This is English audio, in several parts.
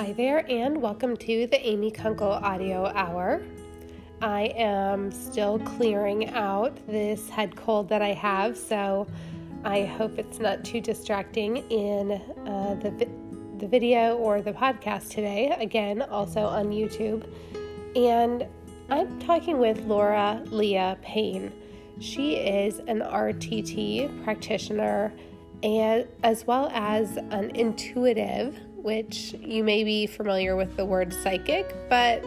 Hi there, and welcome to the Amy Kunkel Audio Hour. I am still clearing out this head cold that I have, so I hope it's not too distracting in uh, the, the video or the podcast today. Again, also on YouTube. And I'm talking with Laura Leah Payne. She is an RTT practitioner and as well as an intuitive which you may be familiar with the word psychic, but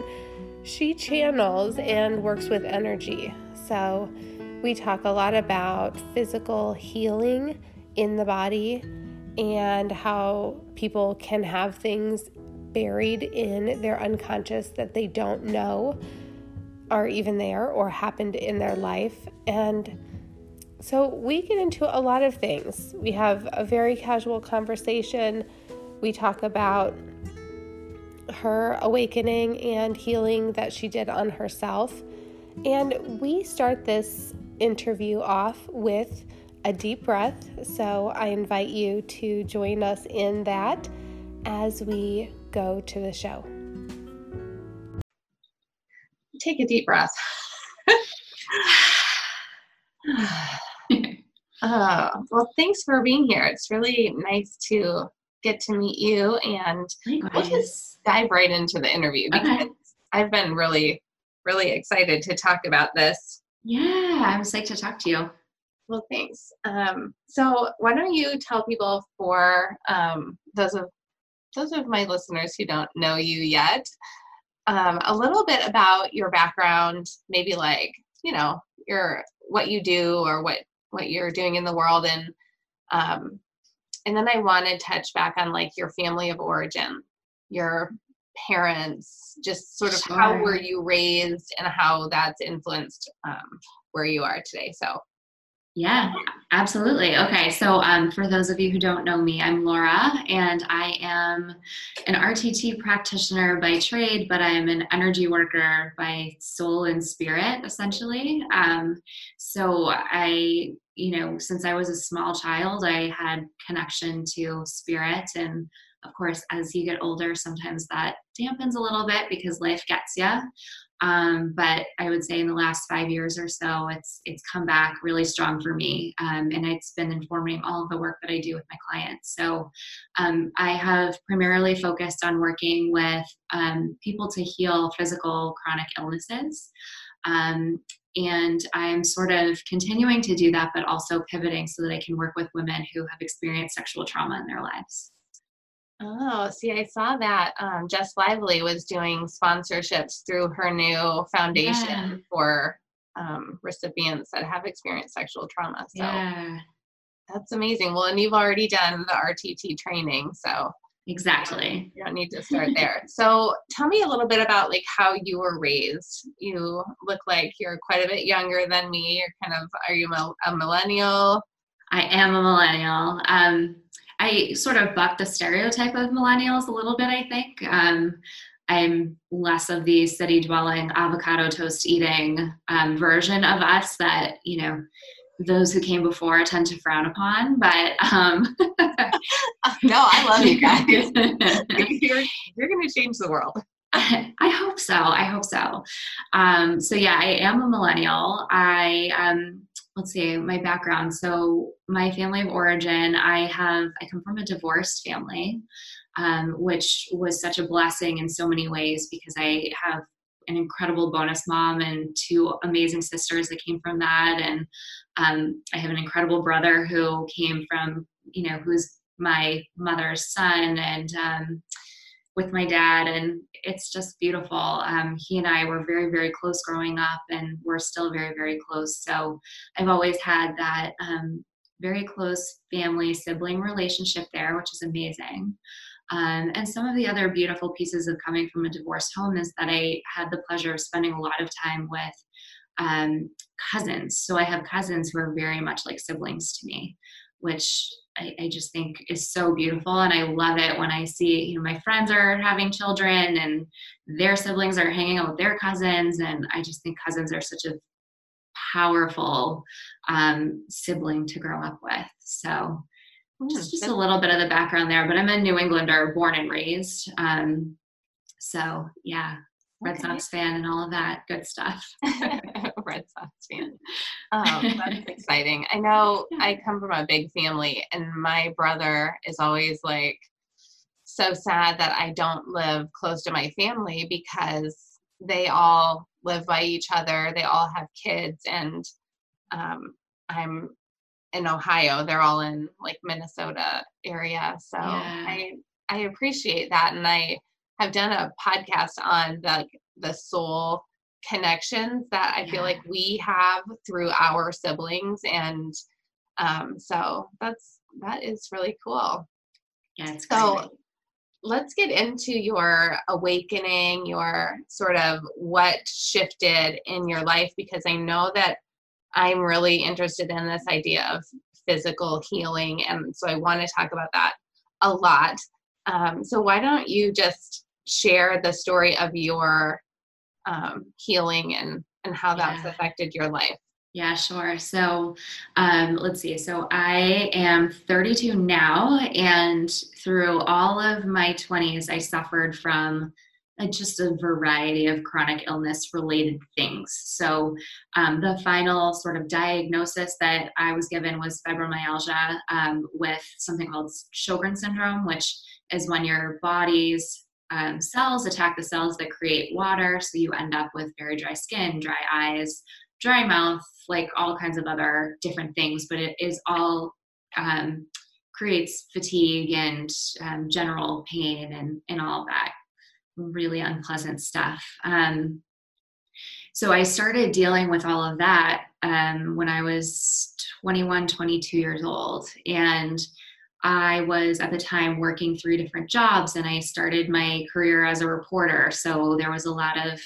she channels and works with energy. So we talk a lot about physical healing in the body and how people can have things buried in their unconscious that they don't know are even there or happened in their life. And so we get into a lot of things. We have a very casual conversation we talk about her awakening and healing that she did on herself. And we start this interview off with a deep breath. So I invite you to join us in that as we go to the show. Take a deep breath. uh, well, thanks for being here. It's really nice to get to meet you and Likewise. we'll just dive right into the interview because okay. I've been really, really excited to talk about this. Yeah, I'm excited to talk to you. Well, thanks. Um, so, why don't you tell people for um, those of those of my listeners who don't know you yet, um, a little bit about your background, maybe like you know your what you do or what what you're doing in the world, and um, and then I want to touch back on like your family of origin, your parents, just sort of sure. how were you raised and how that's influenced um, where you are today. So yeah, absolutely. Okay, so um, for those of you who don't know me, I'm Laura, and I am an RTT practitioner by trade, but I'm an energy worker by soul and spirit, essentially. Um, so I, you know, since I was a small child, I had connection to spirit, and of course, as you get older, sometimes that dampens a little bit because life gets you. Um, but I would say in the last five years or so, it's it's come back really strong for me, um, and it's been informing all of the work that I do with my clients. So um, I have primarily focused on working with um, people to heal physical chronic illnesses. Um, and I'm sort of continuing to do that, but also pivoting so that I can work with women who have experienced sexual trauma in their lives. Oh, see, I saw that um, Jess Lively was doing sponsorships through her new foundation yeah. for um, recipients that have experienced sexual trauma. So yeah. that's amazing. Well, and you've already done the RTT training, so exactly you don't need to start there. so tell me a little bit about like how you were raised. You look like you're quite a bit younger than me. You're kind of are you a millennial? I am a millennial. Um, I sort of buck the stereotype of millennials a little bit, I think. Um, I'm less of the city dwelling, avocado toast eating um, version of us that, you know, those who came before tend to frown upon. But um, no, I love you guys. you're you're going to change the world. I, hope so. I hope so. Um, so yeah, I am a millennial. I um, let's see my background so my family of origin i have i come from a divorced family um, which was such a blessing in so many ways because i have an incredible bonus mom and two amazing sisters that came from that and um, i have an incredible brother who came from you know who's my mother's son and um, with my dad and it's just beautiful. Um, he and i were very very close growing up and we're still very very close. So i've always had that um, very close family sibling relationship there which is amazing. Um, and some of the other beautiful pieces of coming from a divorced home is that i had the pleasure of spending a lot of time with um, cousins so i have cousins who are very much like siblings to me which I, I, just think is so beautiful and i love it when i see you know my friends are having children and their siblings are hanging out with their cousins and i just think cousins are such a powerful um, sibling to grow up with so just, just a little bit of the background there, but I'm a New Englander, born and raised. Um, so yeah, Red okay. Sox fan and all of that good stuff. Red Sox fan. Um, that's exciting. I know I come from a big family, and my brother is always like so sad that I don't live close to my family because they all live by each other. They all have kids, and um, I'm in Ohio. They're all in like Minnesota area. So yeah. I I appreciate that, and I have done a podcast on the the soul connections that I yeah. feel like we have through our siblings, and um, so that's that is really cool. Yeah, so. Great. Let's get into your awakening, your sort of what shifted in your life, because I know that I'm really interested in this idea of physical healing. And so I want to talk about that a lot. Um, so why don't you just share the story of your um, healing and, and how that's yeah. affected your life? Yeah, sure. So um, let's see. So I am 32 now, and through all of my 20s, I suffered from just a variety of chronic illness related things. So, um, the final sort of diagnosis that I was given was fibromyalgia um, with something called Sjogren syndrome, which is when your body's um, cells attack the cells that create water. So, you end up with very dry skin, dry eyes, dry mouth, like all kinds of other different things, but it is all um, creates fatigue and um, general pain and, and all that really unpleasant stuff. Um, so I started dealing with all of that um, when I was 21, 22 years old. And I was at the time working three different jobs and I started my career as a reporter. So there was a lot of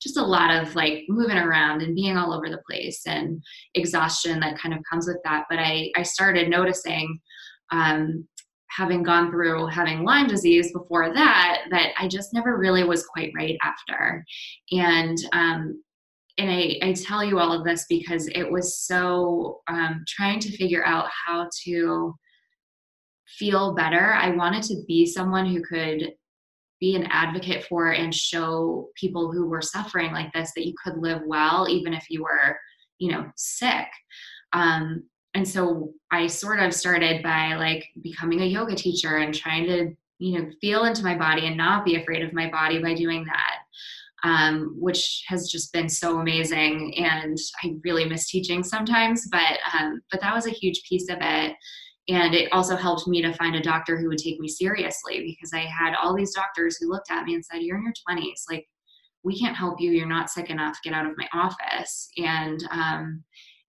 just a lot of like moving around and being all over the place and exhaustion that kind of comes with that. But I, I started noticing um, having gone through having Lyme disease before that, that I just never really was quite right after. And um, and I, I tell you all of this because it was so um, trying to figure out how to feel better. I wanted to be someone who could be an advocate for and show people who were suffering like this that you could live well even if you were, you know, sick. Um, and so I sort of started by like becoming a yoga teacher and trying to, you know, feel into my body and not be afraid of my body by doing that. Um, which has just been so amazing, and I really miss teaching sometimes. But um, but that was a huge piece of it, and it also helped me to find a doctor who would take me seriously because I had all these doctors who looked at me and said, "You're in your 20s, like we can't help you. You're not sick enough. Get out of my office." And um,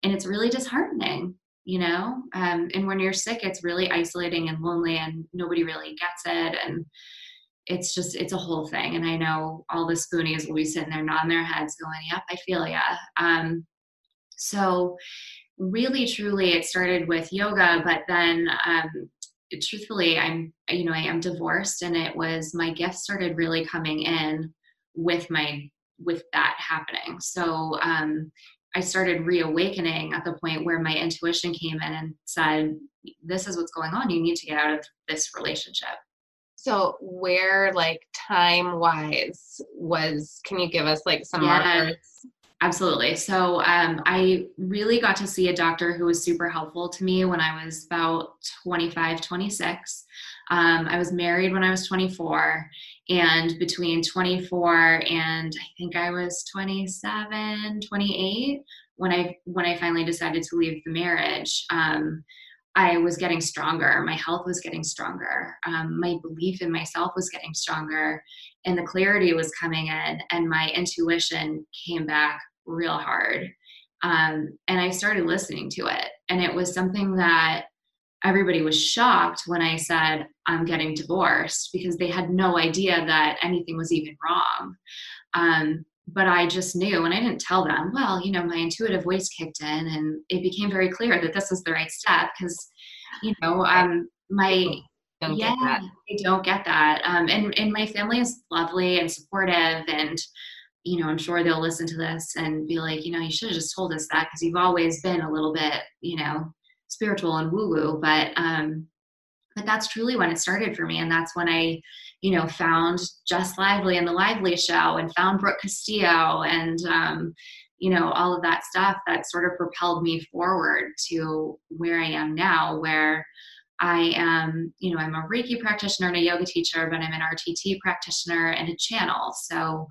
and it's really disheartening you know um, and when you're sick it's really isolating and lonely and nobody really gets it and it's just it's a whole thing and i know all the spoonies will be sitting there nodding their heads going yep i feel ya um, so really truly it started with yoga but then um, truthfully i'm you know i am divorced and it was my gift started really coming in with my with that happening so um, I started reawakening at the point where my intuition came in and said, This is what's going on. You need to get out of this relationship. So, where, like, time wise, was, can you give us like some yeah, markers? Absolutely. So, um, I really got to see a doctor who was super helpful to me when I was about 25, 26. Um, I was married when I was 24 and between 24 and i think i was 27 28 when i when i finally decided to leave the marriage um, i was getting stronger my health was getting stronger um, my belief in myself was getting stronger and the clarity was coming in and my intuition came back real hard um, and i started listening to it and it was something that everybody was shocked when I said, I'm getting divorced because they had no idea that anything was even wrong. Um, but I just knew, and I didn't tell them, well, you know, my intuitive voice kicked in and it became very clear that this was the right step because, you know, um, my, don't yeah, I don't get that. Um, and, and my family is lovely and supportive and, you know, I'm sure they'll listen to this and be like, you know, you should have just told us that because you've always been a little bit, you know, spiritual and woo woo, but um, but that's truly when it started for me and that's when i you know found Jess Lively and the lively show and found brooke castillo and um, you know all of that stuff that sort of propelled me forward to where i am now where i am you know i'm a reiki practitioner and a yoga teacher but i'm an rtt practitioner and a channel. So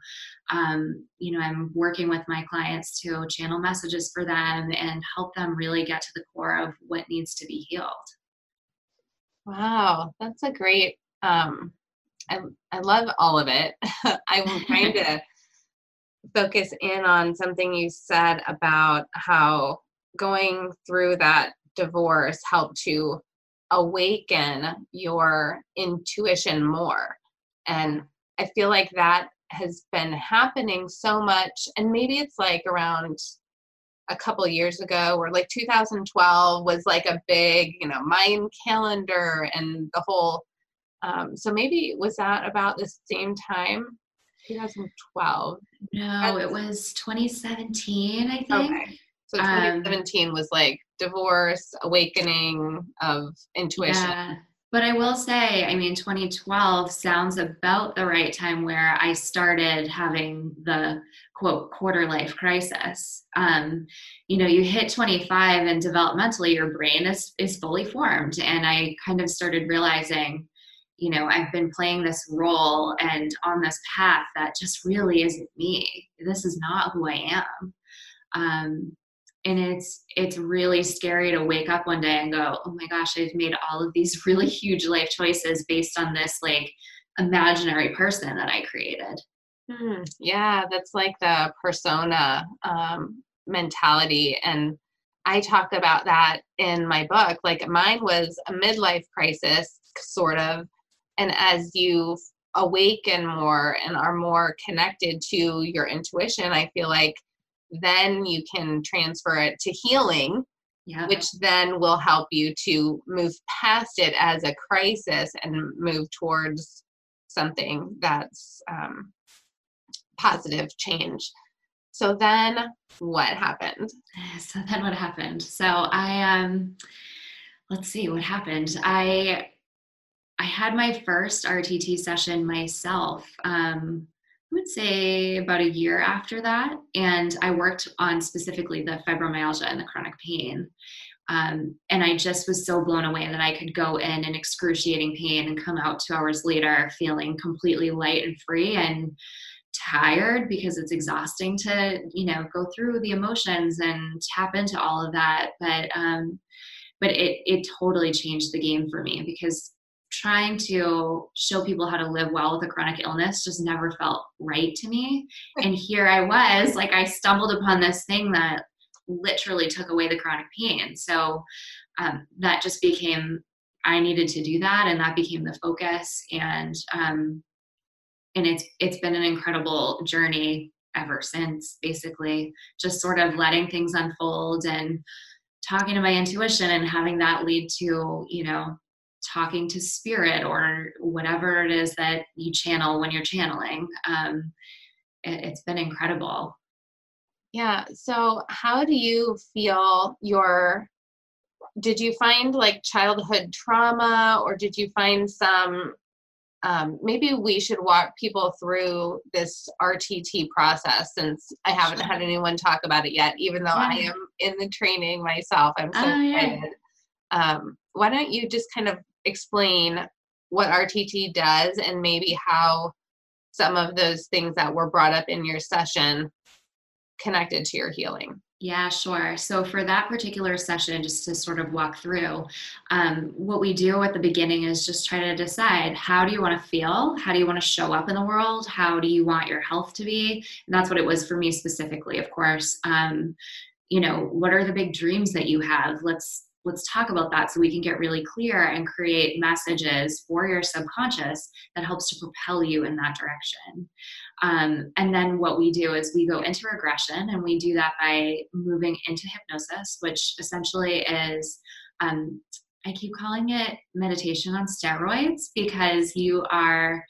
um, you know i'm working with my clients to channel messages for them and help them really get to the core of what needs to be healed Wow, that's a great. Um, I I love all of it. I'm trying to focus in on something you said about how going through that divorce helped to awaken your intuition more, and I feel like that has been happening so much. And maybe it's like around a couple years ago or like 2012 was like a big you know Mayan calendar and the whole um, so maybe was that about the same time 2012 no it was 2017 i think okay. so 2017 um, was like divorce awakening of intuition yeah. But I will say, I mean, 2012 sounds about the right time where I started having the quote quarter life crisis. Um, you know, you hit 25 and developmentally your brain is, is fully formed. And I kind of started realizing, you know, I've been playing this role and on this path that just really isn't me. This is not who I am. Um, and it's it's really scary to wake up one day and go oh my gosh i've made all of these really huge life choices based on this like imaginary person that i created hmm. yeah that's like the persona um, mentality and i talk about that in my book like mine was a midlife crisis sort of and as you awaken more and are more connected to your intuition i feel like then you can transfer it to healing yeah. which then will help you to move past it as a crisis and move towards something that's um, positive change. So then what happened? So then what happened? So i um let's see what happened. I i had my first rtt session myself um would say about a year after that. And I worked on specifically the fibromyalgia and the chronic pain. Um, and I just was so blown away that I could go in in excruciating pain and come out two hours later feeling completely light and free and tired because it's exhausting to, you know, go through the emotions and tap into all of that. But, um, but it, it totally changed the game for me because trying to show people how to live well with a chronic illness just never felt right to me. and here I was, like I stumbled upon this thing that literally took away the chronic pain. So um, that just became I needed to do that, and that became the focus. And um, and it's it's been an incredible journey ever since. Basically, just sort of letting things unfold and talking to my intuition and having that lead to you know talking to spirit or whatever it is that you channel when you're channeling. Um, it, it's been incredible. Yeah. So, how do you feel your? Did you find like childhood trauma, or did you find some? Um, maybe we should walk people through this RTT process since I haven't had anyone talk about it yet, even though yeah. I am in the training myself. I'm so oh, excited. Yeah. Um, why don't you just kind of explain what RTT does and maybe how some of those things that were brought up in your session connected to your healing. Yeah, sure. So for that particular session, just to sort of walk through, um, what we do at the beginning is just try to decide how do you want to feel? How do you want to show up in the world? How do you want your health to be? And that's what it was for me specifically, of course. Um, you know, what are the big dreams that you have? Let's let's talk about that so we can get really clear and create messages for your subconscious that helps to propel you in that direction. Um, and then what we do is we go into regression and we do that by moving into hypnosis which essentially is um, i keep calling it meditation on steroids because you are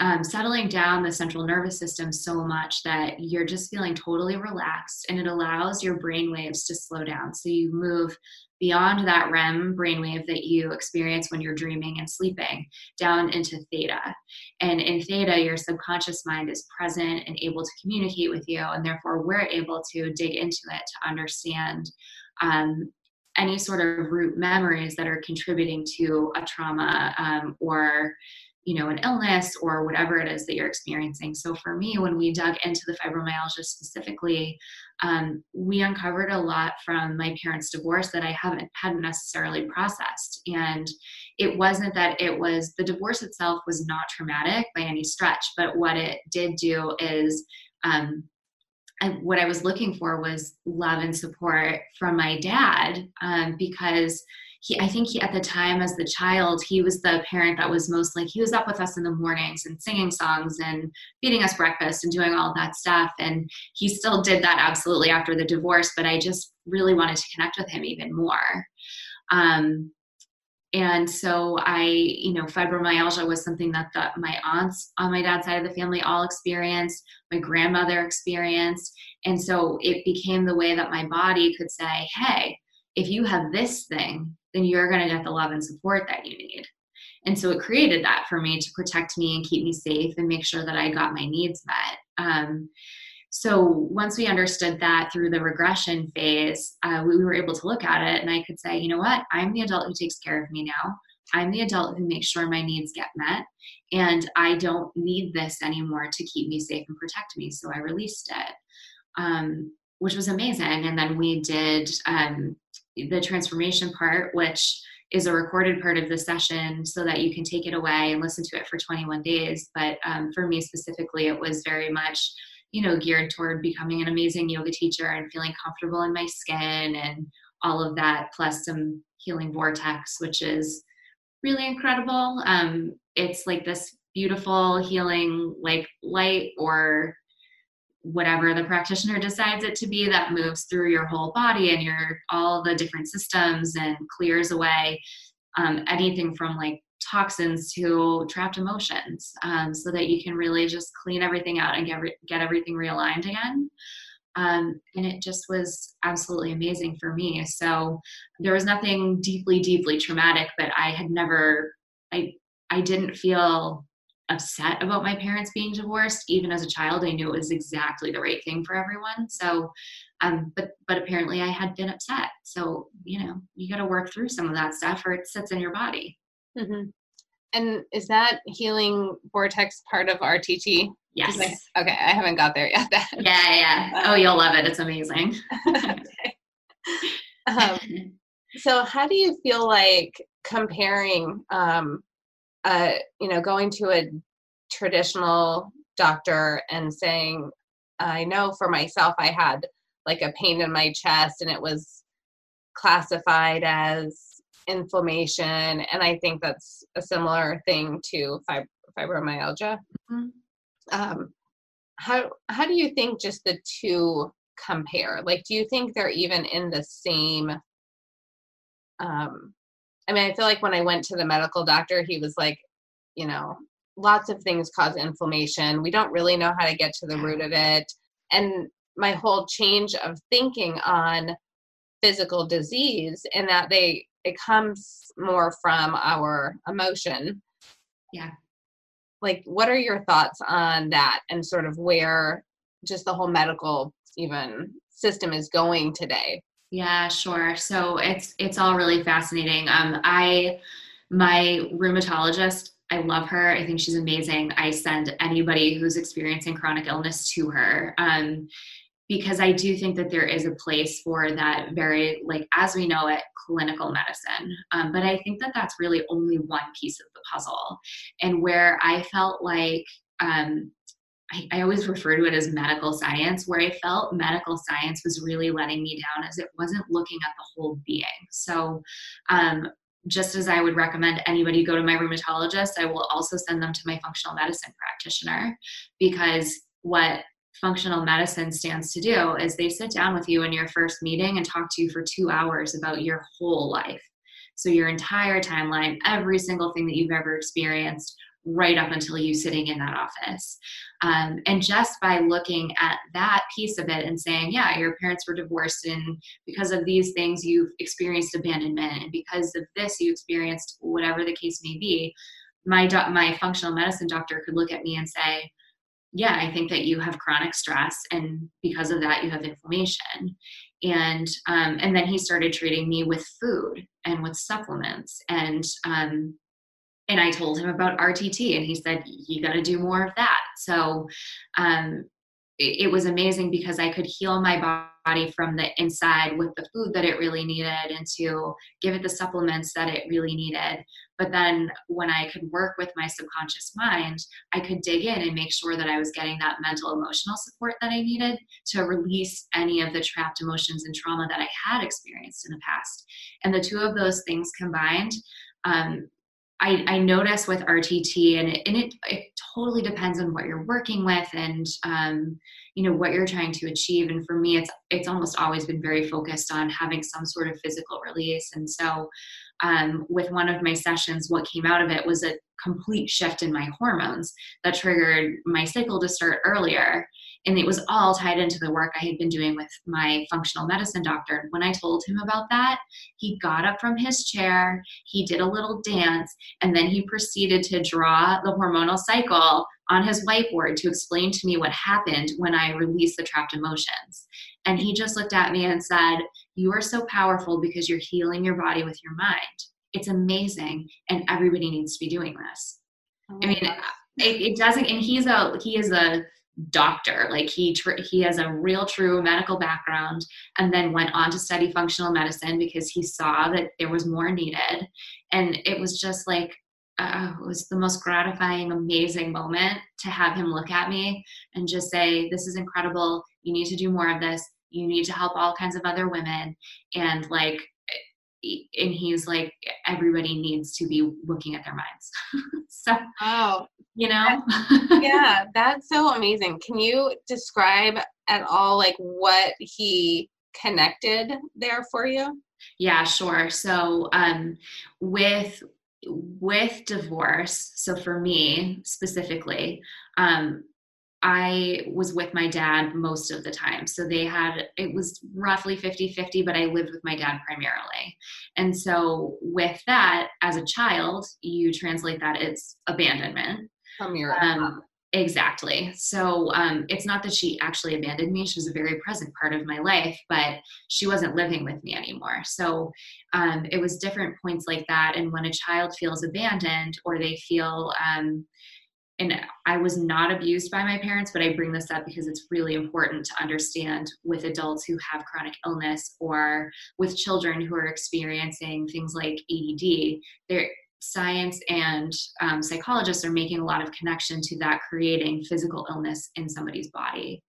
um, settling down the central nervous system so much that you're just feeling totally relaxed and it allows your brain waves to slow down. So you move beyond that REM brainwave that you experience when you're dreaming and sleeping down into theta. And in theta, your subconscious mind is present and able to communicate with you, and therefore we're able to dig into it to understand um, any sort of root memories that are contributing to a trauma um, or you know an illness or whatever it is that you're experiencing. So for me when we dug into the fibromyalgia specifically um, we uncovered a lot from my parents divorce that i haven't hadn't necessarily processed. And it wasn't that it was the divorce itself was not traumatic by any stretch but what it did do is um, and what I was looking for was love and support from my dad um, because he i think he at the time as the child he was the parent that was most like he was up with us in the mornings and singing songs and feeding us breakfast and doing all that stuff. And he still did that absolutely after the divorce but i just really wanted to connect with him even more. Um, and so i you know fibromyalgia was something that the, my aunts on my dad's side of the family all experienced my grandmother experienced. And so it became the way that my body could say hey if you have this thing then you're going to get the love and support that you need. And so it created that for me to protect me and keep me safe and make sure that I got my needs met. Um, so once we understood that through the regression phase, uh, we were able to look at it and I could say, you know what, I'm the adult who takes care of me now. I'm the adult who makes sure my needs get met. And I don't need this anymore to keep me safe and protect me. So I released it, um, which was amazing. And then we did um, the transformation part, which is a recorded part of the session so that you can take it away and listen to it for 21 days. But um, for me specifically, it was very much, you know, geared toward becoming an amazing yoga teacher and feeling comfortable in my skin and all of that, plus some healing vortex, which is really incredible. Um, it's like this beautiful healing, like light or whatever the practitioner decides it to be that moves through your whole body and your all the different systems and clears away um, anything from like toxins to trapped emotions um, so that you can really just clean everything out and get, re- get everything realigned again. Um, and it just was absolutely amazing for me. So there was nothing deeply deeply traumatic but i had never i i didn't feel upset about my parents being divorced. Even as a child i knew it was exactly the right thing for everyone. So um but but apparently i had been upset. So you know you got to work through some of that stuff or it sits in your body. Mm-hmm. and is that healing vortex part of rtt yes. I, okay i haven't got there yet yeah yeah oh you'll love it. It's amazing. Um, so how do you feel like comparing um, uh, you know, going to a traditional doctor and saying, I know for myself, I had like a pain in my chest and it was classified as inflammation. And I think that's a similar thing to fib- fibromyalgia. Mm-hmm. Um, how, how do you think just the two compare? Like, do you think they're even in the same um, I mean, I feel like when I went to the medical doctor, he was like, you know, lots of things cause inflammation. We don't really know how to get to the root of it. And my whole change of thinking on physical disease and that they it comes more from our emotion. Yeah. Like what are your thoughts on that and sort of where just the whole medical even system is going today? Yeah, sure. So it's it's all really fascinating. Um, I my rheumatologist, I love her. I think she's amazing. I send anybody who's experiencing chronic illness to her. Um, because I do think that there is a place for that very, like, as we know it, clinical medicine. Um, but I think that that's really only one piece of the puzzle. And where I felt like um, I, I, always refer to it as medical science, where I felt medical science was really letting me down as it wasn't looking at the whole being. So, um, just as I would recommend anybody go to my rheumatologist, I will also send them to my functional medicine practitioner because what functional medicine stands to do is they sit down with you in your first meeting and talk to you for two hours about your whole life. So, your entire timeline, every single thing that you've ever experienced, right up until you sitting in that office. Um, and just by looking at that piece of it and saying, yeah, your parents were divorced, and because of these things, you've experienced abandonment, and because of this, you experienced whatever the case may be. My do- my functional medicine doctor could look at me and say, yeah, I think that you have chronic stress, and because of that, you have inflammation. And um, and then he started treating me with food and with supplements, and um, and I told him about RTT, and he said you got to do more of that. So um, it, it was amazing because I could heal my body from the inside with the food that it really needed, and to give it the supplements that it really needed. But then when I could work with my subconscious mind, I could dig in and make sure that I was getting that mental emotional support that I needed to release any of the trapped emotions and trauma that I had experienced in the past. And the two of those things combined, um, I, I notice with RTT, and it, and it, it totally depends on what you're working with and um, you know what you're trying to achieve. And for me, it's it's almost always been very focused on having some sort of physical release. And so um, with one of my sessions, what came out of it was a complete shift in my hormones that triggered my cycle to start earlier. And it was all tied into the work I had been doing with my functional medicine doctor. And when I told him about that, he got up from his chair, he did a little dance, and then he proceeded to draw the hormonal cycle on his whiteboard to explain to me what happened when I released the trapped emotions. And he just looked at me and said, You are so powerful because you're healing your body with your mind. It's amazing. And everybody needs to be doing this. Oh I mean, it, it, doesn't, and he's a, he is a doctor. Like he, he has a real true medical background and then went on to study functional medicine because he saw that there was more needed. And it was just like, uh, it was the most gratifying, amazing moment to have him look at me and just say, This is incredible. You need to do more of this. You need to help all kinds of other women. And like, and he's like, everybody needs to be looking at their minds. so, oh, you know, yeah, that's so amazing. Can you describe at all like what he connected there for you? Yeah, sure. So, um, with with divorce, so for me specifically, um, I was with my dad most of the time. So they had, it was roughly 50 50, but I lived with my dad primarily. And so with that, as a child, you translate that as abandonment. From your um, Exactly. So um, it's not that she actually abandoned me. She was a very present part of my life, but she wasn't living with me anymore. So um, it was different points like that. And when a child feels abandoned or they feel, um, and I was not abused by my parents, but I bring this up because it's really important to understand with adults who have chronic illness or with children who are experiencing things like ADD, there science and um, psychologists are making a lot of connection to that creating physical illness in somebody's body.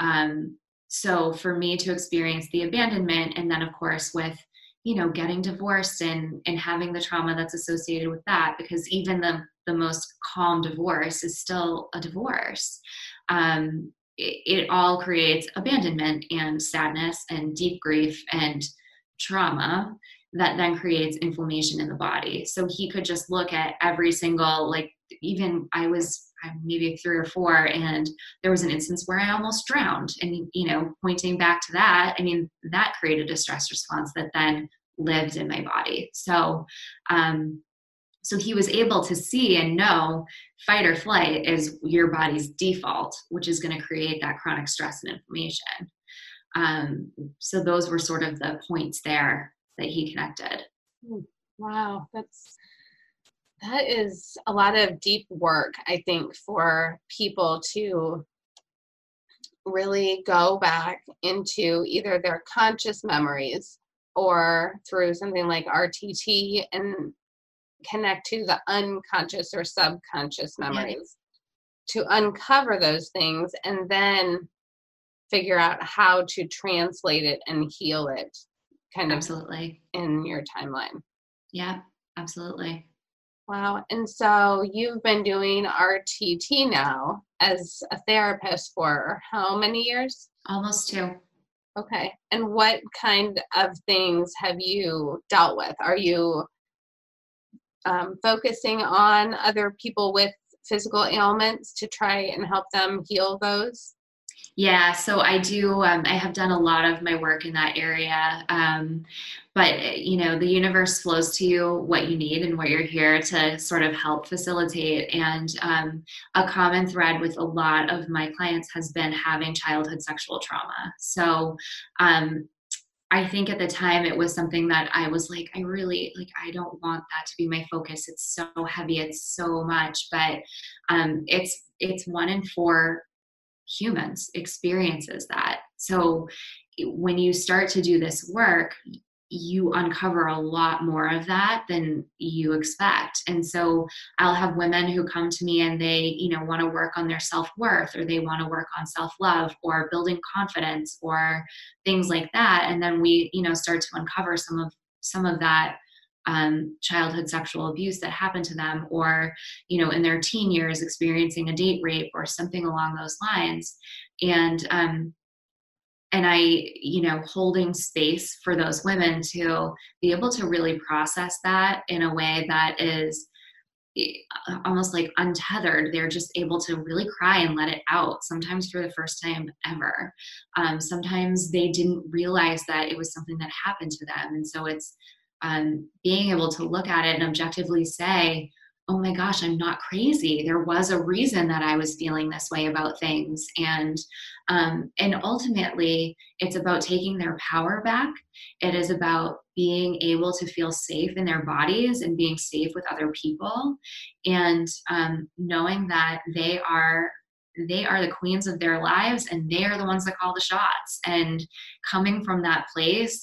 Um, so for me to experience the abandonment, and then of course with you know getting divorced and and having the trauma that's associated with that, because even the the most calm divorce is still a divorce. Um, it, it all creates abandonment and sadness and deep grief and trauma that then creates inflammation in the body. So he could just look at every single, like, even I was maybe three or four, and there was an instance where I almost drowned. And, you know, pointing back to that, I mean, that created a stress response that then lived in my body. So, um, so he was able to see and know fight or flight is your body's default, which is going to create that chronic stress and inflammation. Um, so those were sort of the points there that he connected. Wow, that's that is a lot of deep work, I think, for people to really go back into either their conscious memories or through something like RTT and connect to the unconscious or subconscious memories to uncover those things and then figure out how to translate it and heal it kind of absolutely in your timeline. Yeah, absolutely. Wow. And so you've been doing RTT now as a therapist for how many years? Almost two. Okay. And what kind of things have you dealt with? Are you um, focusing on other people with physical ailments to try and help them heal those? Yeah, so I do. Um, I have done a lot of my work in that area. Um, but, you know, the universe flows to you what you need and what you're here to sort of help facilitate. And um, a common thread with a lot of my clients has been having childhood sexual trauma. So, um, I think at the time it was something that I was like, I really like, I don't want that to be my focus. It's so heavy, it's so much, but um, it's it's one in four humans experiences that. So when you start to do this work, you uncover a lot more of that than you expect. And so I'll have women who come to me and they, you know, want to work on their self-worth or they want to work on self-love or building confidence or things like that. And then we, you know, start to uncover some of some of that um, childhood sexual abuse that happened to them or you know in their teen years experiencing a date rape or something along those lines and um, and i you know holding space for those women to be able to really process that in a way that is eh, almost like untethered. They're just able to really cry and let it out sometimes for the first time ever. Um, sometimes they didn't realize that it was something that happened to them. And so it's um, being able to look at it and objectively say, oh my gosh, I'm not crazy. There was a reason that I was feeling this way about things. And um, and ultimately, it's about taking their power back. It is about being able to feel safe in their bodies and being safe with other people, and um, knowing that they are they are the queens of their lives and they are the ones that call the shots and coming from that place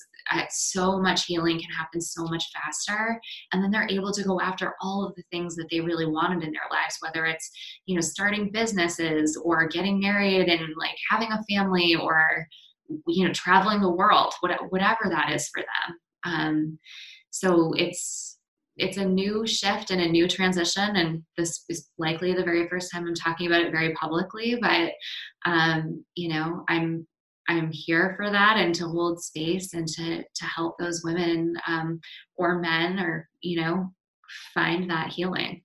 so much healing can happen so much faster. And then they're able to go after all of the things that they really wanted in their lives whether it's you know starting businesses or getting married and like having a family or you know traveling the world whatever that is for them. Um, so it's it's a new shift and a new transition and this is likely the very first time i'm talking about it very publicly but um, you know i'm I'm here for that and to hold space and to to help those women um, or men or you know find that healing.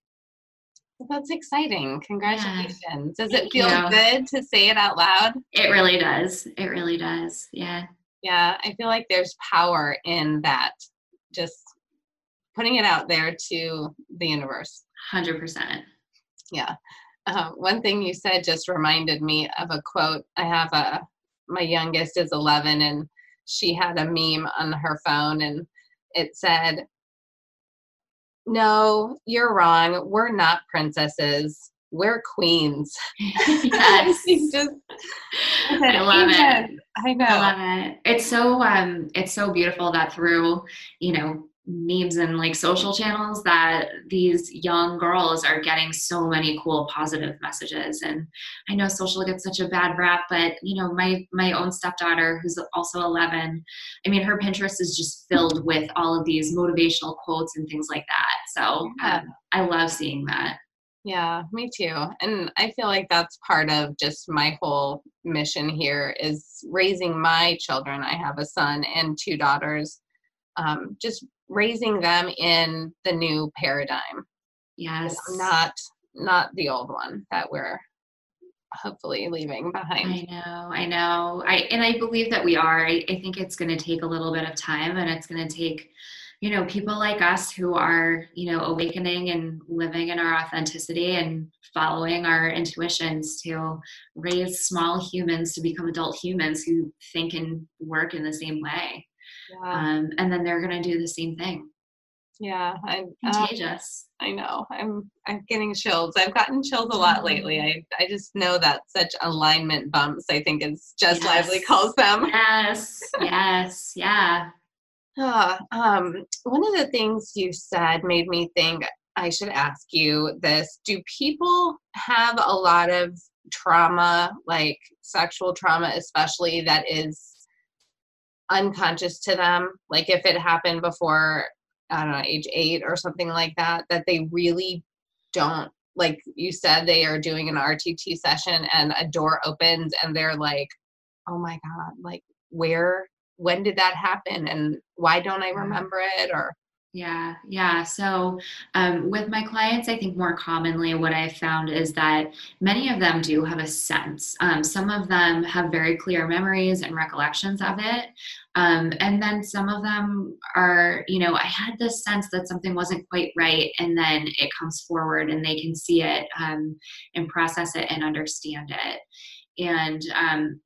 that's exciting. Congratulations. Yeah. Does it feel good to say it out loud? It really does. It really does. Yeah. Yeah, I feel like there's power in that. Just putting it out there to the universe. 100%. Yeah. Uh, one thing you said just reminded me of a quote. I have a my youngest is 11 and she had a meme on her phone and it said no you're wrong. We're not princesses. We're queens. Yes. Just, I, I love it. I know. i love it. It's so um it's so beautiful that through you know memes and like social channels that these young girls are getting so many cool positive messages. And i know social gets such a bad rap but you know my my own stepdaughter who's also 11 i mean her pinterest is just filled with all of these motivational quotes and things like that. So um, i love seeing that. Yeah me too. And i feel like that's part of just my whole mission here is raising my children. I have a son and two daughters um, just raising them in the new paradigm. Yes. Not not the old one that we're hopefully leaving behind. I know, I know. I and I believe that we are. I, I think it's gonna take a little bit of time and it's gonna take, you know, people like us who are, you know, awakening and living in our authenticity and following our intuitions to raise small humans to become adult humans who think and work in the same way um, and then they're going to do the same thing. Yeah i'm uh, contagious. Uh, i know i'm i'm getting chills. I've gotten chills a lot lately. Mm-hmm. i i just know that such alignment bumps i think is just yes. lively calls them. Yes yes yeah. Uh, um one of the things you said made me think i should ask you this. Do people have a lot of trauma like sexual trauma especially that is unconscious to them like if it happened before i don't know age eight or something like that that they really don't like you said they are doing an rtt session and a door opens and they're like oh my god like where when did that happen and why don't i remember it or Yeah, yeah. So, um, with my clients, I think more commonly what I've found is that many of them do have a sense. Um, some of them have very clear memories and recollections of it. Um, and then some of them are, you know, I had this sense that something wasn't quite right. And then it comes forward and they can see it um, and process it and understand it. And, um,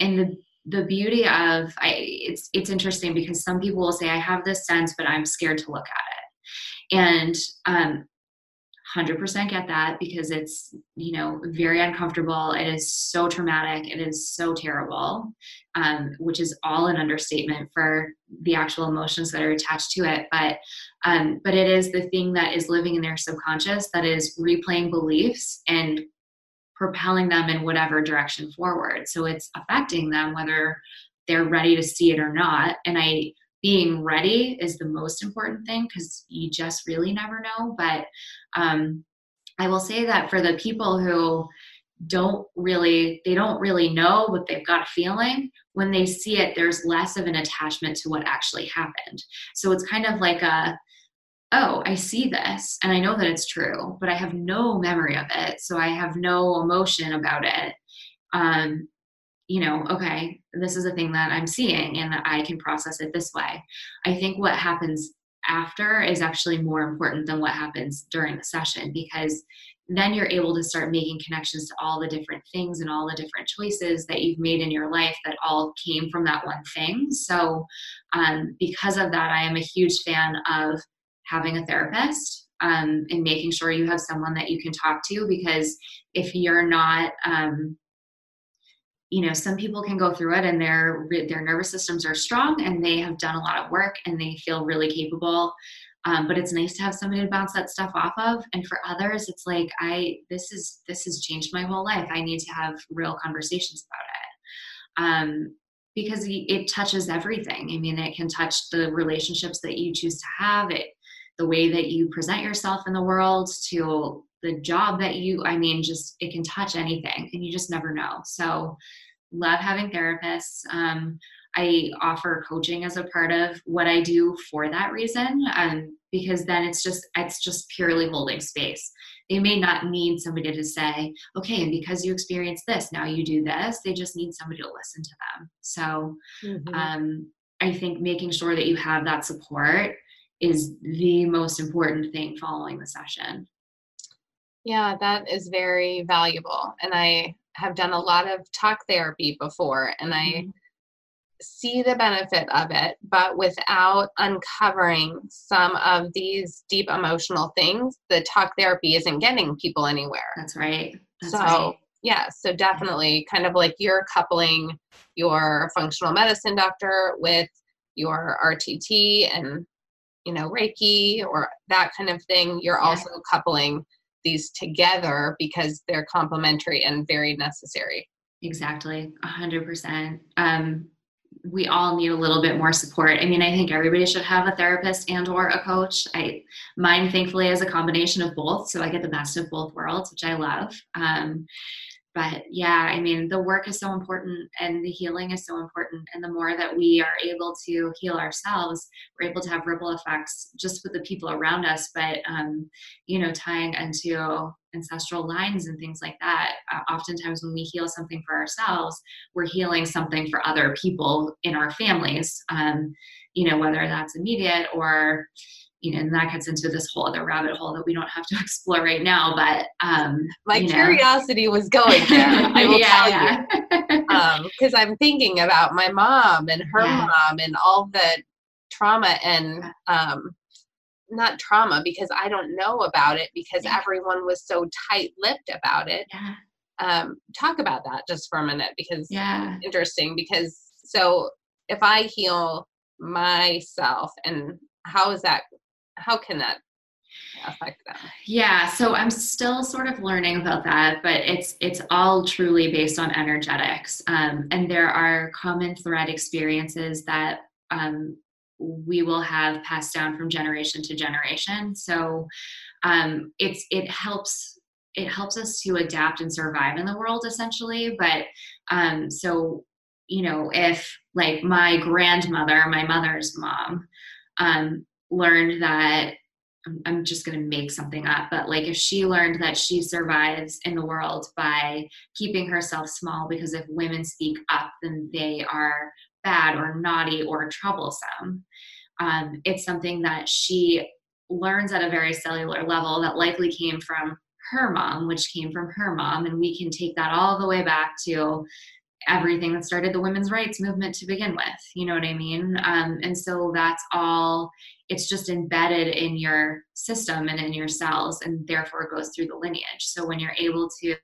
and the the beauty of I, it's it's interesting because some people will say I have this sense, but I'm scared to look at it, and um, 100% get that because it's you know very uncomfortable. It is so traumatic. It is so terrible, um, which is all an understatement for the actual emotions that are attached to it. But um, but it is the thing that is living in their subconscious that is replaying beliefs and propelling them in whatever direction forward. So it's affecting them whether they're ready to see it or not. And I being ready is the most important thing because you just really never know. But um, I will say that for the people who don't really they don't really know but they've got a feeling when they see it there's less of an attachment to what actually happened so it's kind of like a oh, I see this and I know that it's true, but I have no memory of it. So I have no emotion about it. Um, you know, okay, this is a thing that I'm seeing and I can process it this way. I think what happens after is actually more important than what happens during the session because then you're able to start making connections to all the different things and all the different choices that you've made in your life that all came from that one thing. So, um, because of that, I am a huge fan of having a therapist um, and making sure you have someone that you can talk to because if you're not um, you know some people can go through it and their their nervous systems are strong and they have done a lot of work and they feel really capable. Um, but it's nice to have somebody to bounce that stuff off of. And for others it's like i this is this has changed my whole life. I need to have real conversations about it. Um, because it touches everything. I mean it can touch the relationships that you choose to have. It the way that you present yourself in the world to the job that you i mean just it can touch anything and you just never know so love having therapists um, i offer coaching as a part of what i do for that reason um, because then it's just it's just purely holding space they may not need somebody to say okay and because you experience this now you do this they just need somebody to listen to them so mm-hmm. um, i think making sure that you have that support is the most important thing following the session. Yeah, that is very valuable. And I have done a lot of talk therapy before and mm-hmm. I see the benefit of it, but without uncovering some of these deep emotional things, the talk therapy isn't getting people anywhere. That's right. That's so, right. yeah, so definitely kind of like you're coupling your functional medicine doctor with your RTT and you know reiki or that kind of thing you're yeah. also coupling these together because they're complementary and very necessary. Exactly 100% um, we all need a little bit more support. I mean i think everybody should have a therapist and or a coach. I mine thankfully is a combination of both so i get the best of both worlds which i love. Um, but yeah i mean the work is so important and the healing is so important. And the more that we are able to heal ourselves we're able to have ripple effects just with the people around us. But um, you know tying into ancestral lines and things like that uh, oftentimes when we heal something for ourselves we're healing something for other people in our families. Um, you know whether that's immediate or you know, and that gets into this whole other rabbit hole that we don't have to explore right now. But um, my curiosity know. was going there. I will yeah, tell yeah. you, because um, I'm thinking about my mom and her yeah. mom and all the trauma and um, not trauma because I don't know about it because everyone was so tight-lipped about it. Um, talk about that just for a minute because yeah, interesting. Because so if I heal myself and how is that how can that affect them? Yeah so i'm still sort of learning about that but it's it's all truly based on energetics um, and there are common thread experiences that um, we will have passed down from generation to generation. So um, it's it helps it helps us to adapt and survive in the world essentially but um, so you know if like my grandmother my mother's mom um, learned that I'm just going to make something up, but like if she learned that she survives in the world by keeping herself small because if women speak up, then they are bad or naughty or troublesome. Um, it's something that she learns at a very cellular level that likely came from her mom, which came from her mom. And we can take that all the way back to everything that started the women's rights movement to begin with. You know what I mean? Um, and so that's all it's just embedded in your system and in your cells and therefore goes through the lineage. So when you're able to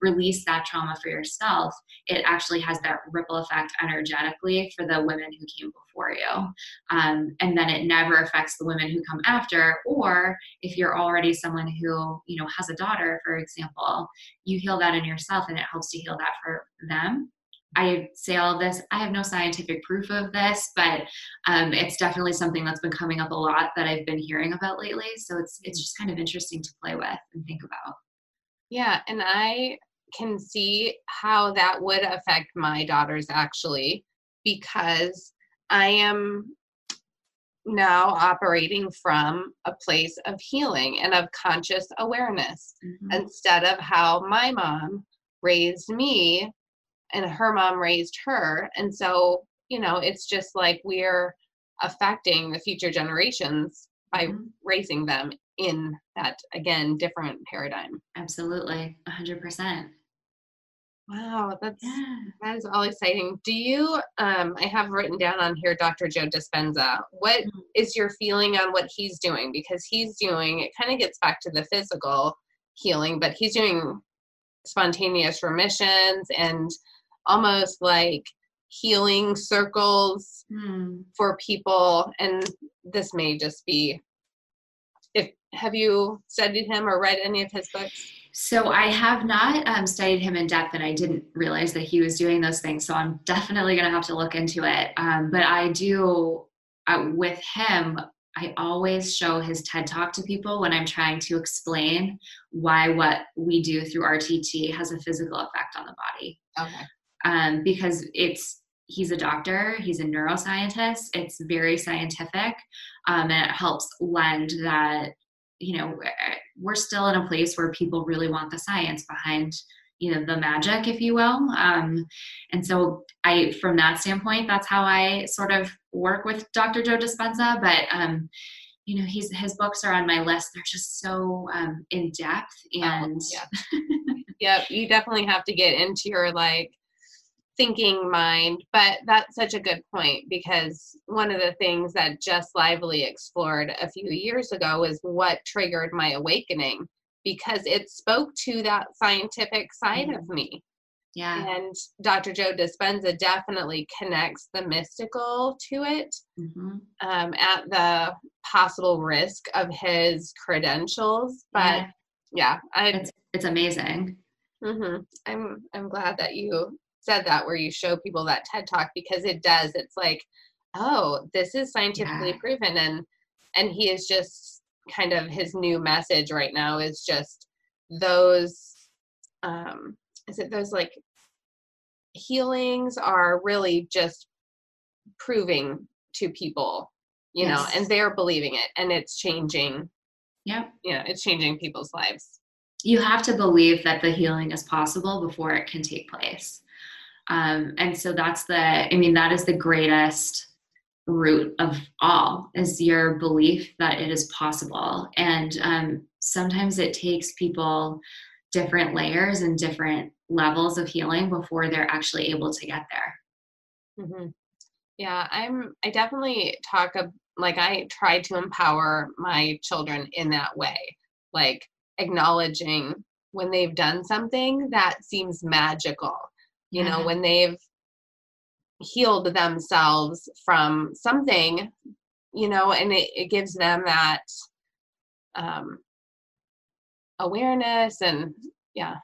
release that trauma for yourself it actually has that ripple effect energetically for the women who came before you. Um, and then it never affects the women who come after or if you're already someone who you know has a daughter for example you heal that in yourself and it helps to heal that for them I say all this. I have no scientific proof of this, but um, it's definitely something that's been coming up a lot that I've been hearing about lately. So it's it's just kind of interesting to play with and think about. Yeah, and I can see how that would affect my daughters actually, because I am now operating from a place of healing and of conscious awareness mm-hmm. instead of how my mom raised me and her mom raised her. And so you know it's just like we're affecting the future generations by mm-hmm. raising them in that again different paradigm. Absolutely. 100% wow that's yeah. that is all exciting. Do you um i have written down on here dr joe dispenza. What mm-hmm. is your feeling on what he's doing? Because he's doing it kind of gets back to the physical healing but he's doing spontaneous remissions and almost like healing circles hmm. for people and this may just be if have you studied him or read any of his books so i have not um, studied him in depth and i didn't realize that he was doing those things so i'm definitely going to have to look into it um, but i do uh, with him I always show his TED talk to people when I'm trying to explain why what we do through RTT has a physical effect on the body. Okay um, because it's he's a doctor he's a neuroscientist it's very scientific um, and it helps lend that you know we're still in a place where people really want the science behind you know the magic if you will um, and so i from that standpoint that's how i sort of work with dr joe dispenza but um, you know he's his books are on my list they're just so um, in depth and oh, yeah. yep you definitely have to get into your like thinking mind but that's such a good point because one of the things that Jess Lively explored a few years ago was what triggered my awakening because it spoke to that scientific side mm-hmm. of me yeah and dr joe dispenza definitely connects the mystical to it mm-hmm. um, at the possible risk of his credentials but yeah, yeah I, it's, it's amazing mm-hmm. i'm i'm glad that you said that where you show people that TED talk because it does. It's like, oh, this is scientifically yeah. proven and and he is just kind of his new message right now is just those um is it those like healings are really just proving to people you yes. know and they're believing it and it's changing yeah you know it's changing people's lives you have to believe that the healing is possible before it can take place um, and so that's the, I mean, that is the greatest root of all is your belief that it is possible. And um, sometimes it takes people different layers and different levels of healing before they're actually able to get there. Mm-hmm. Yeah, I'm, I definitely talk, of, like, I try to empower my children in that way, like acknowledging when they've done something that seems magical you know mm-hmm. when they've healed themselves from something you know and it, it gives them that um awareness and yeah.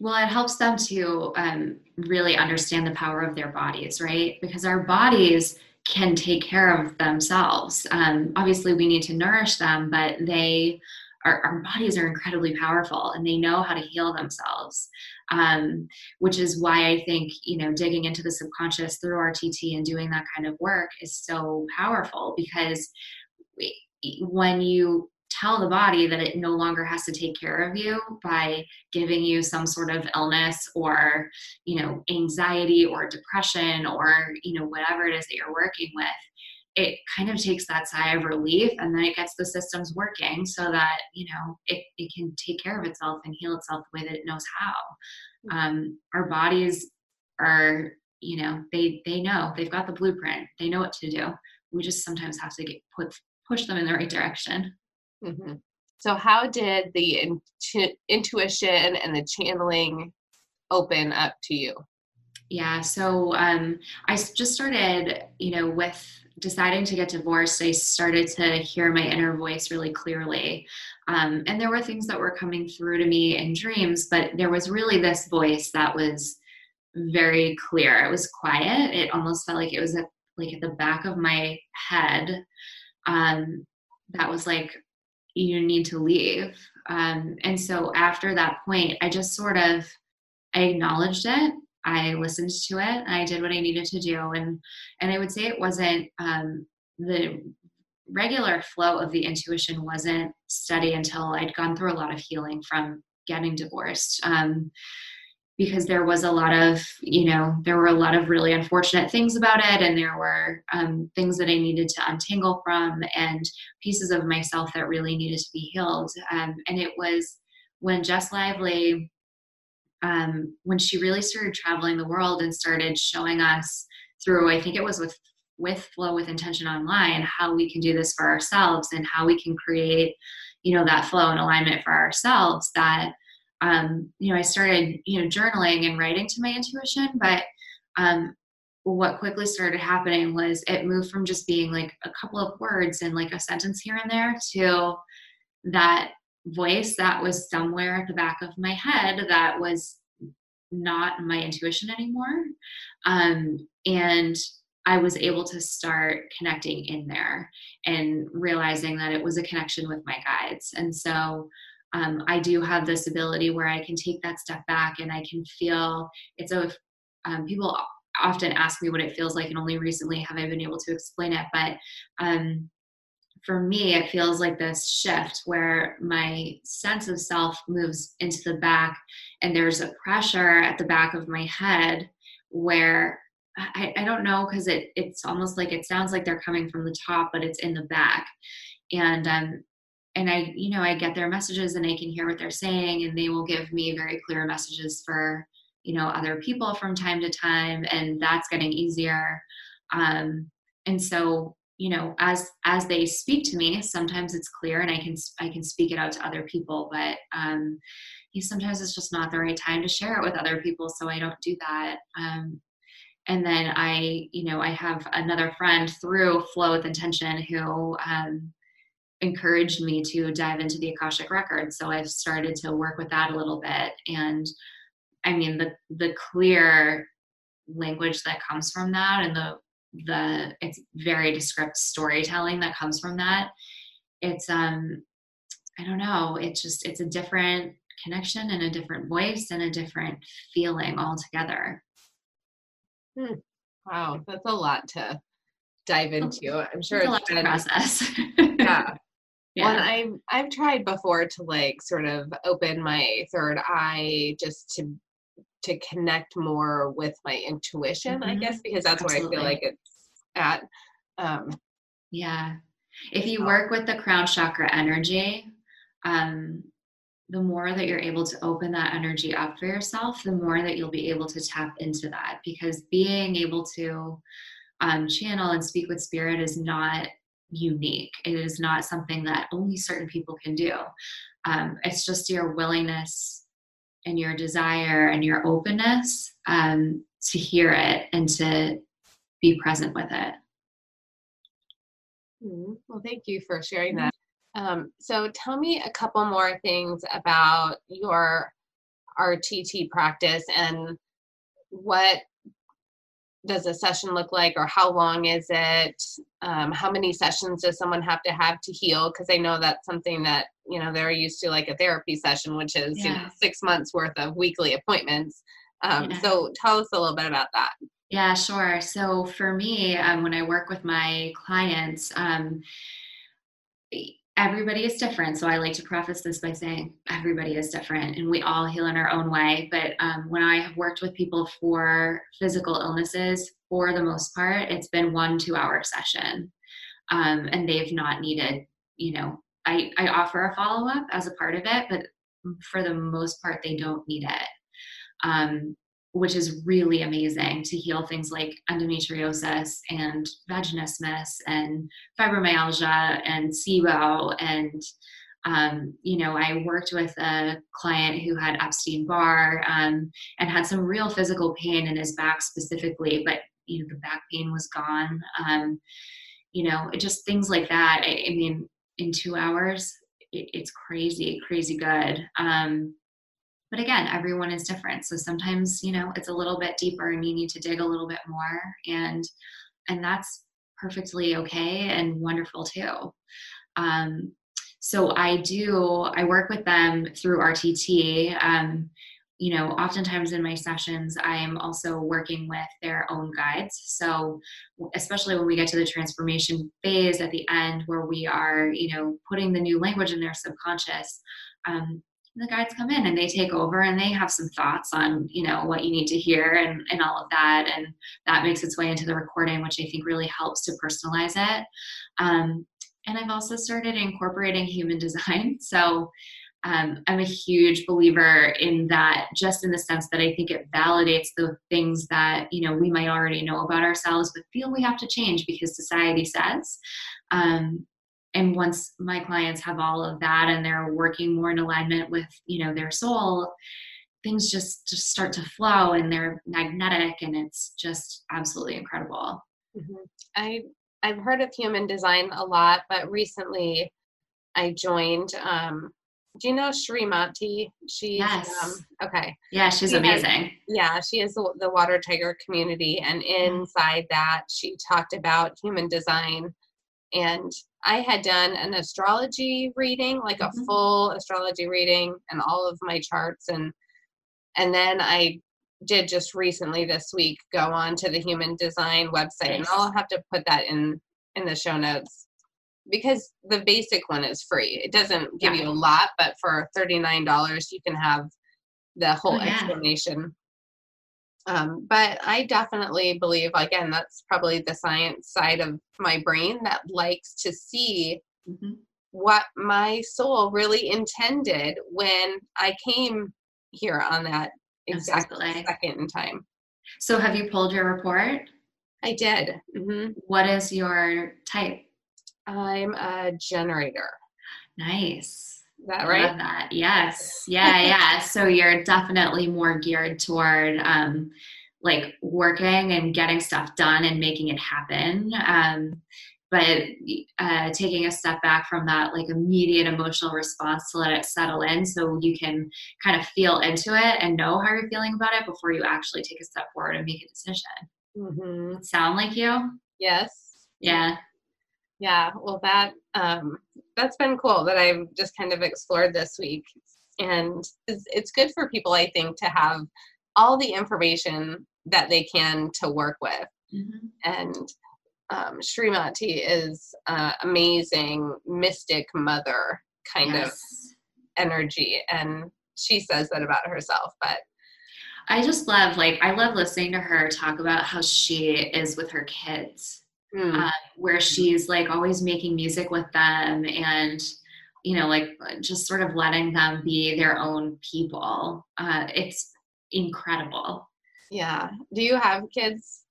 Well it helps them to um, really understand the power of their bodies right? Because our bodies can take care of themselves. Um, obviously we need to nourish them but they our, our bodies are incredibly powerful and they know how to heal themselves. Um, which is why i think you know digging into the subconscious through rtt and doing that kind of work is so powerful because when you tell the body that it no longer has to take care of you by giving you some sort of illness or you know anxiety or depression or you know whatever it is that you're working with it kind of takes that sigh of relief and then it gets the systems working so that you know it, it can take care of itself and heal itself the way that it knows how um, our bodies are you know they they know they've got the blueprint they know what to do we just sometimes have to get put push them in the right direction Mm-hmm. So, how did the intu- intuition and the channeling open up to you? Yeah, so um, I just started, you know, with deciding to get divorced, I started to hear my inner voice really clearly. Um, and there were things that were coming through to me in dreams, but there was really this voice that was very clear. It was quiet. It almost felt like it was at, like at the back of my head. Um, that was like you need to leave. Um, and so after that point, I just sort of I acknowledged it. I listened to it. And I did what I needed to do, and and I would say it wasn't um, the regular flow of the intuition wasn't steady until I'd gone through a lot of healing from getting divorced. Um, because there was a lot of you know there were a lot of really unfortunate things about it and there were um, things that i needed to untangle from and pieces of myself that really needed to be healed um, and it was when jess lively um, when she really started traveling the world and started showing us through i think it was with with flow with intention online how we can do this for ourselves and how we can create you know that flow and alignment for ourselves that um, you know, I started, you know, journaling and writing to my intuition, but um, what quickly started happening was it moved from just being like a couple of words and like a sentence here and there to that voice that was somewhere at the back of my head that was not my intuition anymore. Um, and I was able to start connecting in there and realizing that it was a connection with my guides. And so um, I do have this ability where I can take that step back and I can feel it's a um, people often ask me what it feels like, and only recently have I been able to explain it. But um, for me, it feels like this shift where my sense of self moves into the back, and there's a pressure at the back of my head where I, I don't know because it it's almost like it sounds like they're coming from the top, but it's in the back. And um, and I, you know, I get their messages and I can hear what they're saying, and they will give me very clear messages for, you know, other people from time to time, and that's getting easier. Um, and so, you know, as as they speak to me, sometimes it's clear, and I can I can speak it out to other people, but um, you sometimes it's just not the right time to share it with other people, so I don't do that. Um, and then I, you know, I have another friend through Flow with Intention who um, encouraged me to dive into the Akashic records. So I've started to work with that a little bit. And I mean the the clear language that comes from that and the the it's very descriptive storytelling that comes from that. It's um I don't know, it's just it's a different connection and a different voice and a different feeling altogether. Hmm. Wow, that's a lot to dive into. I'm sure it's, it's a lot to process. yeah. Yeah. Well, I've I've tried before to like sort of open my third eye just to to connect more with my intuition, mm-hmm. I guess, because that's Absolutely. where I feel like it's at. Um, yeah. If you work with the crown chakra energy, um, the more that you're able to open that energy up for yourself, the more that you'll be able to tap into that. Because being able to um, channel and speak with spirit is not unique. It is not something that only certain people can do. Um, it's just your willingness and your desire and your openness um, to hear it and to be present with it. Mm-hmm. Well, thank you for sharing that. Um, so, tell me a couple more things about your RTT practice and what does a session look like or how long is it um, how many sessions does someone have to have to heal because i know that's something that you know they're used to like a therapy session which is yeah. you know, six months worth of weekly appointments um, yeah. so tell us a little bit about that yeah sure so for me um, when i work with my clients um, everybody is different. So I like to preface this by saying everybody is different and we all heal in our own way. But um, when I have worked with people for physical illnesses, for the most part, it's been one two hour session. Um, and they've not needed, you know, I, I offer a follow up as a part of it, but for the most part, they don't need it. Um, which is really amazing to heal things like endometriosis and vaginismus and fibromyalgia and SIBO. And, um, you know, I worked with a client who had Epstein Barr um, and had some real physical pain in his back specifically, but, you know, the back pain was gone. Um, you know, just things like that. I, I mean, in two hours, it, it's crazy, crazy good. Um, but again everyone is different. So sometimes you know it's a little bit deeper and you need to dig a little bit more. And and that's perfectly okay and wonderful too. Um, so i do i work with them through rtt um, you know oftentimes in my sessions i'm also working with their own guides. So especially when we get to the transformation phase at the end where we are you know putting the new language in their subconscious um, the guides come in and they take over and they have some thoughts on you know what you need to hear and, and all of that. And that makes its way into the recording which i think really helps to personalize it. Um, and i've also started incorporating human design. So um, i'm a huge believer in that just in the sense that i think it validates the things that you know we might already know about ourselves but feel we have to change because society says um, and once my clients have all of that and they're working more in alignment with you know their soul things just just start to flow and they're magnetic and it's just absolutely incredible mm-hmm. i i've heard of human design a lot but recently i joined um do you know Srimati? She's yes. Um, okay. Yeah, she's she amazing. Has, yeah, she is the, the Water Tiger community, and inside that, she talked about human design and I had done an astrology reading, like a mm-hmm. full astrology reading and all of my charts and and then I did just recently this week go on to the human design website nice. and I'll have to put that in in the show notes because the basic one is free. It doesn't give yeah. you a lot, but for $39 you can have the whole oh, yeah. explanation um, but I definitely believe, again, that's probably the science side of my brain that likes to see mm-hmm. what my soul really intended when I came here on that exact exactly. second in time. So, have you pulled your report? I did. Mm-hmm. What is your type? I'm a generator. Nice. Is that right? Love that. Yes. Yeah, yeah. so you're definitely more geared toward um, like working and getting stuff done and making it happen. Um, but uh, taking a step back from that like immediate emotional response to let it settle in so you can kind of feel into it and know how you're feeling about it before you actually take a step forward and make a decision. Mm-hmm. Sound like you? Yes. Yeah. Yeah. Well, that um, that's been cool that I've just kind of explored this week. And it's, it's good for people, I think, to have all the information that they can to work with. Mm-hmm. And um, Srimati is uh, amazing mystic mother kind yes. of energy. And she says that about herself. But I just love, like, I love listening to her talk about how she is with her kids mm. uh, where she's like always making music with them and you know like just sort of letting them be their own people. Uh, it's incredible. Yeah. Do you have kids?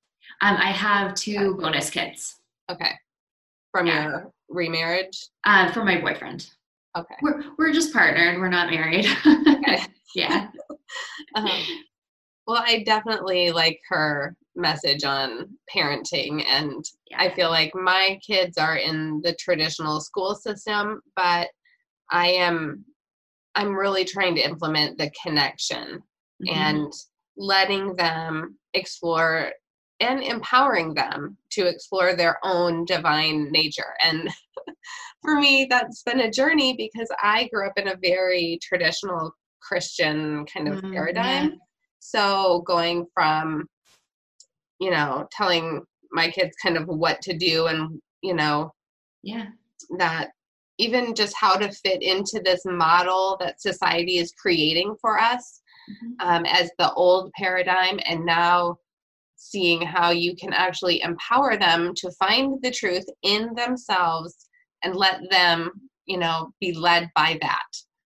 Um, i have two bonus kids. Okay. From yeah. your remarriage? Uh, from my boyfriend. Okay. We're, we're just partnered. We're not married. Okay. yeah. Um, well i definitely like her message on parenting and yeah. i feel like my kids are in the traditional school system but i am i'm really trying to implement the connection mm-hmm. and letting them explore and empowering them to explore their own divine nature and for me that's been a journey because i grew up in a very traditional christian kind of mm-hmm. paradigm so going from you know, telling my kids kind of what to do and, you know, yeah, that even just how to fit into this model that society is creating for us mm-hmm. um, as the old paradigm and now seeing how you can actually empower them to find the truth in themselves and let them you know be led by that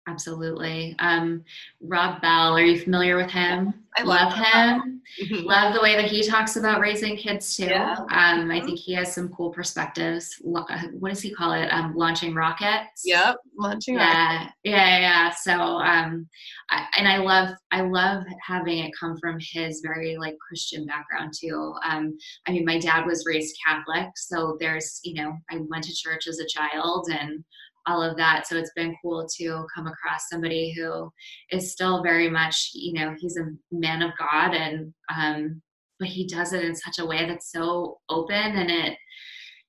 Absolutely. Um, Rob Bell, are you familiar with him? I love, love him. Mm-hmm. love the way that he talks about raising kids too. Yeah. Um, mm-hmm. I think he has some cool perspectives. Uh, what does he call it? Um, launching rockets. Yep, launching yeah. rockets. Yeah, yeah. So, um, I, and I love, I love having it come from his very like Christian background too. Um, I mean, my dad was raised Catholic, so there's, you know, I went to church as a child and all of that. So it's been cool to come across somebody who is still very much, you know, he's a man of God and um but he does it in such a way that's so open and it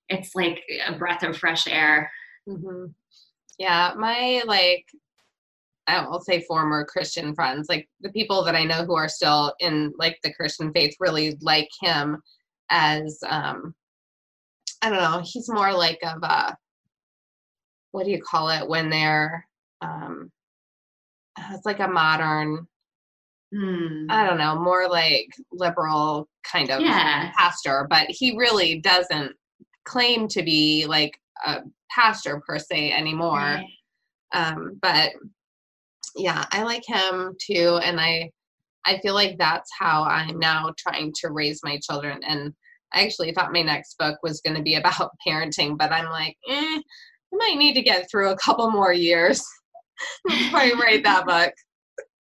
it's like a breath of fresh air. Mm-hmm. Yeah, my like I will say former Christian friends, like the people that I know who are still in like the Christian faith really like him as um I don't know, he's more like of a what do you call it when they're um it's like a modern hmm. I don't know, more like liberal kind of yeah. pastor, but he really doesn't claim to be like a pastor per se anymore. Right. Um, but yeah, I like him too, and I I feel like that's how I'm now trying to raise my children. And I actually thought my next book was going to be about parenting, but I'm like, eh, I might need to get through a couple more years before I write that book.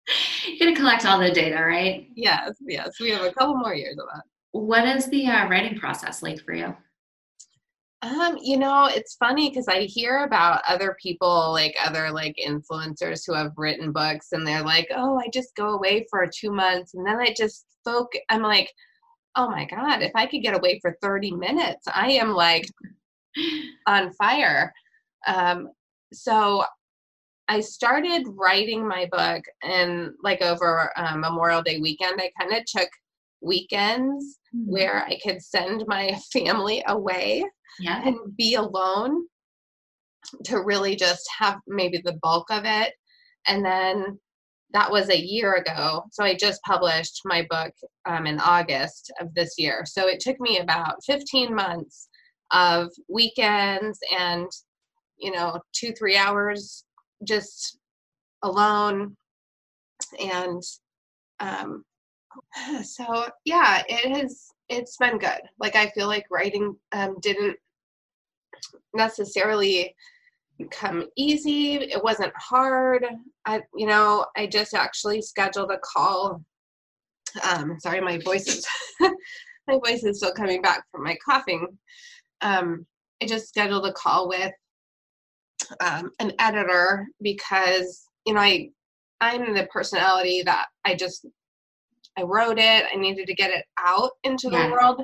You're gonna collect all the data, right? Yes, yes. We have a couple more years of that. What is the uh, writing process like for you? Um, you know, it's funny because I hear about other people, like other like influencers who have written books, and they're like, "Oh, I just go away for two months, and then I just focus." I'm like, "Oh my god, if I could get away for 30 minutes, I am like on fire." Um, so I started writing my book and like over um, Memorial Day weekend, I kind of took weekends mm-hmm. where I could send my family away yeah. and be alone to really just have maybe the bulk of it. And then that was a year ago. So I just published my book um, in August of this year. So it took me about 15 months of weekends and you know two three hours just alone. And um so yeah it has it's been good. Like i feel like writing um didn't necessarily come easy. It wasn't hard. I you know i just actually scheduled a call. Um sorry my voice is my voice is still coming back from my coughing. Um i just scheduled a call with um, an editor because you know I I'm the personality that I just I wrote it. I needed to get it out into yeah. the world.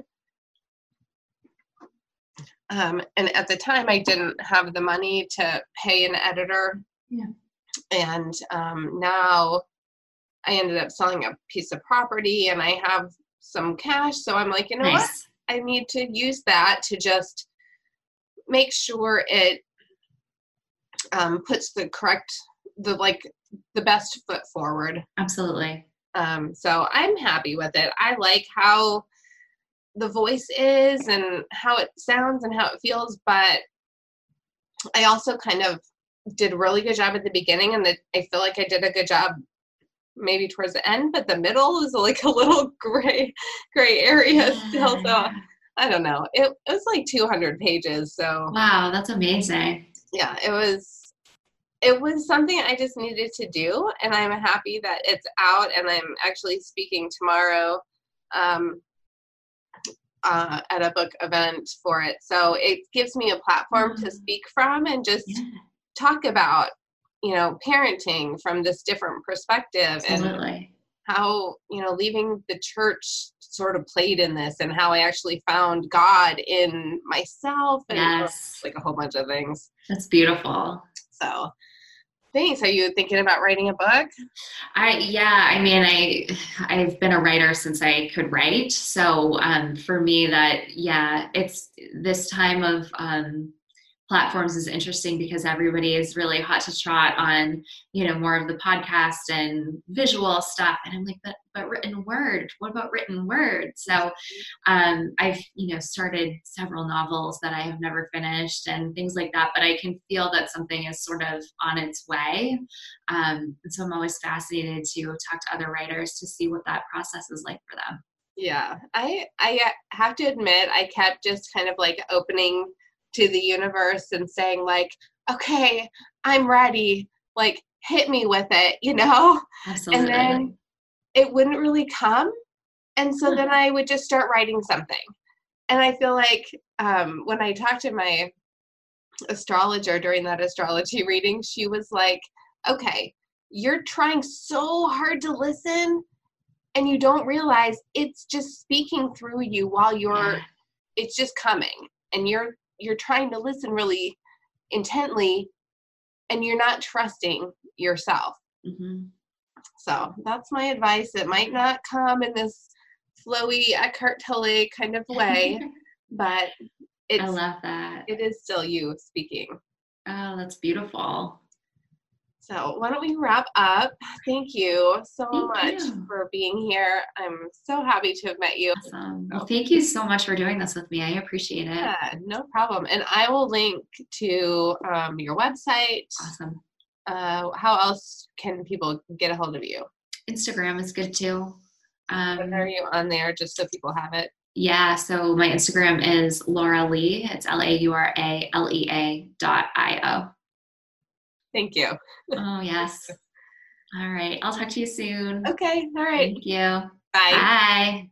Um, and at the time, I didn't have the money to pay an editor. Yeah. And um, now I ended up selling a piece of property and I have some cash. So I'm like, you know nice. what? I need to use that to just make sure it um, puts the correct the like the best foot forward. Absolutely. Um, so i'm happy with it. I like how the voice is and how it sounds and how it feels but i also kind of did really good job at the beginning and the, i feel like i did a good job maybe towards the end but the middle is like a little gray gray area still so i don't know. It, it was like 200 pages so wow that's amazing yeah, it was it was something I just needed to do, and I'm happy that it's out. And I'm actually speaking tomorrow um, uh, at a book event for it, so it gives me a platform mm-hmm. to speak from and just yeah. talk about, you know, parenting from this different perspective Absolutely. and how you know leaving the church sort of played in this and how I actually found God in myself and yes. like a whole bunch of things. That's beautiful. So thanks. Are you thinking about writing a book? I yeah, I mean I I've been a writer since I could write. So um, for me that yeah, it's this time of um, platforms is interesting because everybody is really hot to trot on you know more of the podcast and visual stuff. And i'm like but but written word what about written word? So um, i've you know started several novels that i have never finished and things like that but i can feel that something is sort of on its way. Um, and so i'm always fascinated to talk to other writers to see what that process is like for them. Yeah i i have to admit i kept just kind of like opening to the universe and saying like okay i'm ready. Like hit me with it you know? Absolutely. and then it wouldn't really come. And so then i would just start writing something. And i feel like um, when i talked to my astrologer during that astrology reading she was like okay you're trying so hard to listen and you don't realize it's just speaking through you while you're it's just coming and you're you're trying to listen really intently and you're not trusting yourself. Mhm. so that's my advice. It might not come in this flowy eckhart tolle kind of way but it's i love that. it is still you speaking. Oh that's beautiful so why don't we wrap up thank you so Thank much you. for being here i'm so happy to have met you awesome well thank you so much for doing this with me i appreciate it Yeah, no problem. And I will link to um, your website. awesome Uh, how else can people get a hold of you? instagram is good too um, are you on there just so people have it? Yeah, so my Instagram is Laura Lea. It's L A U R A L E A dot I Thank you. Oh, yes. All right. I'll talk to you soon. Okay, all right. Thank you. Bye. Bye.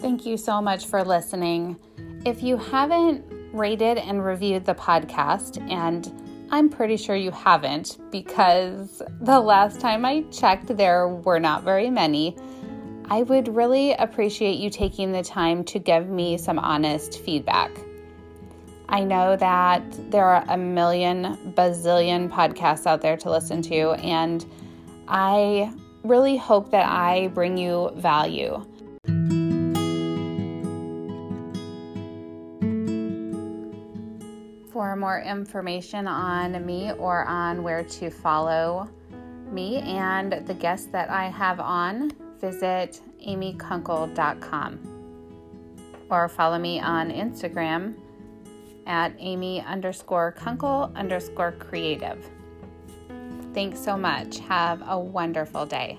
Thank you so much for listening. If you haven't rated and reviewed the podcast, and I'm pretty sure you haven't because the last time I checked, there were not very many, I would really appreciate you taking the time to give me some honest feedback. I know that there are a million bazillion podcasts out there to listen to, and I really hope that I bring you value. For more information on me or on where to follow me and the guests that I have on, visit amykunkel.com or follow me on Instagram at amy underscore kunkel underscore creative. Thanks so much. Have a wonderful day.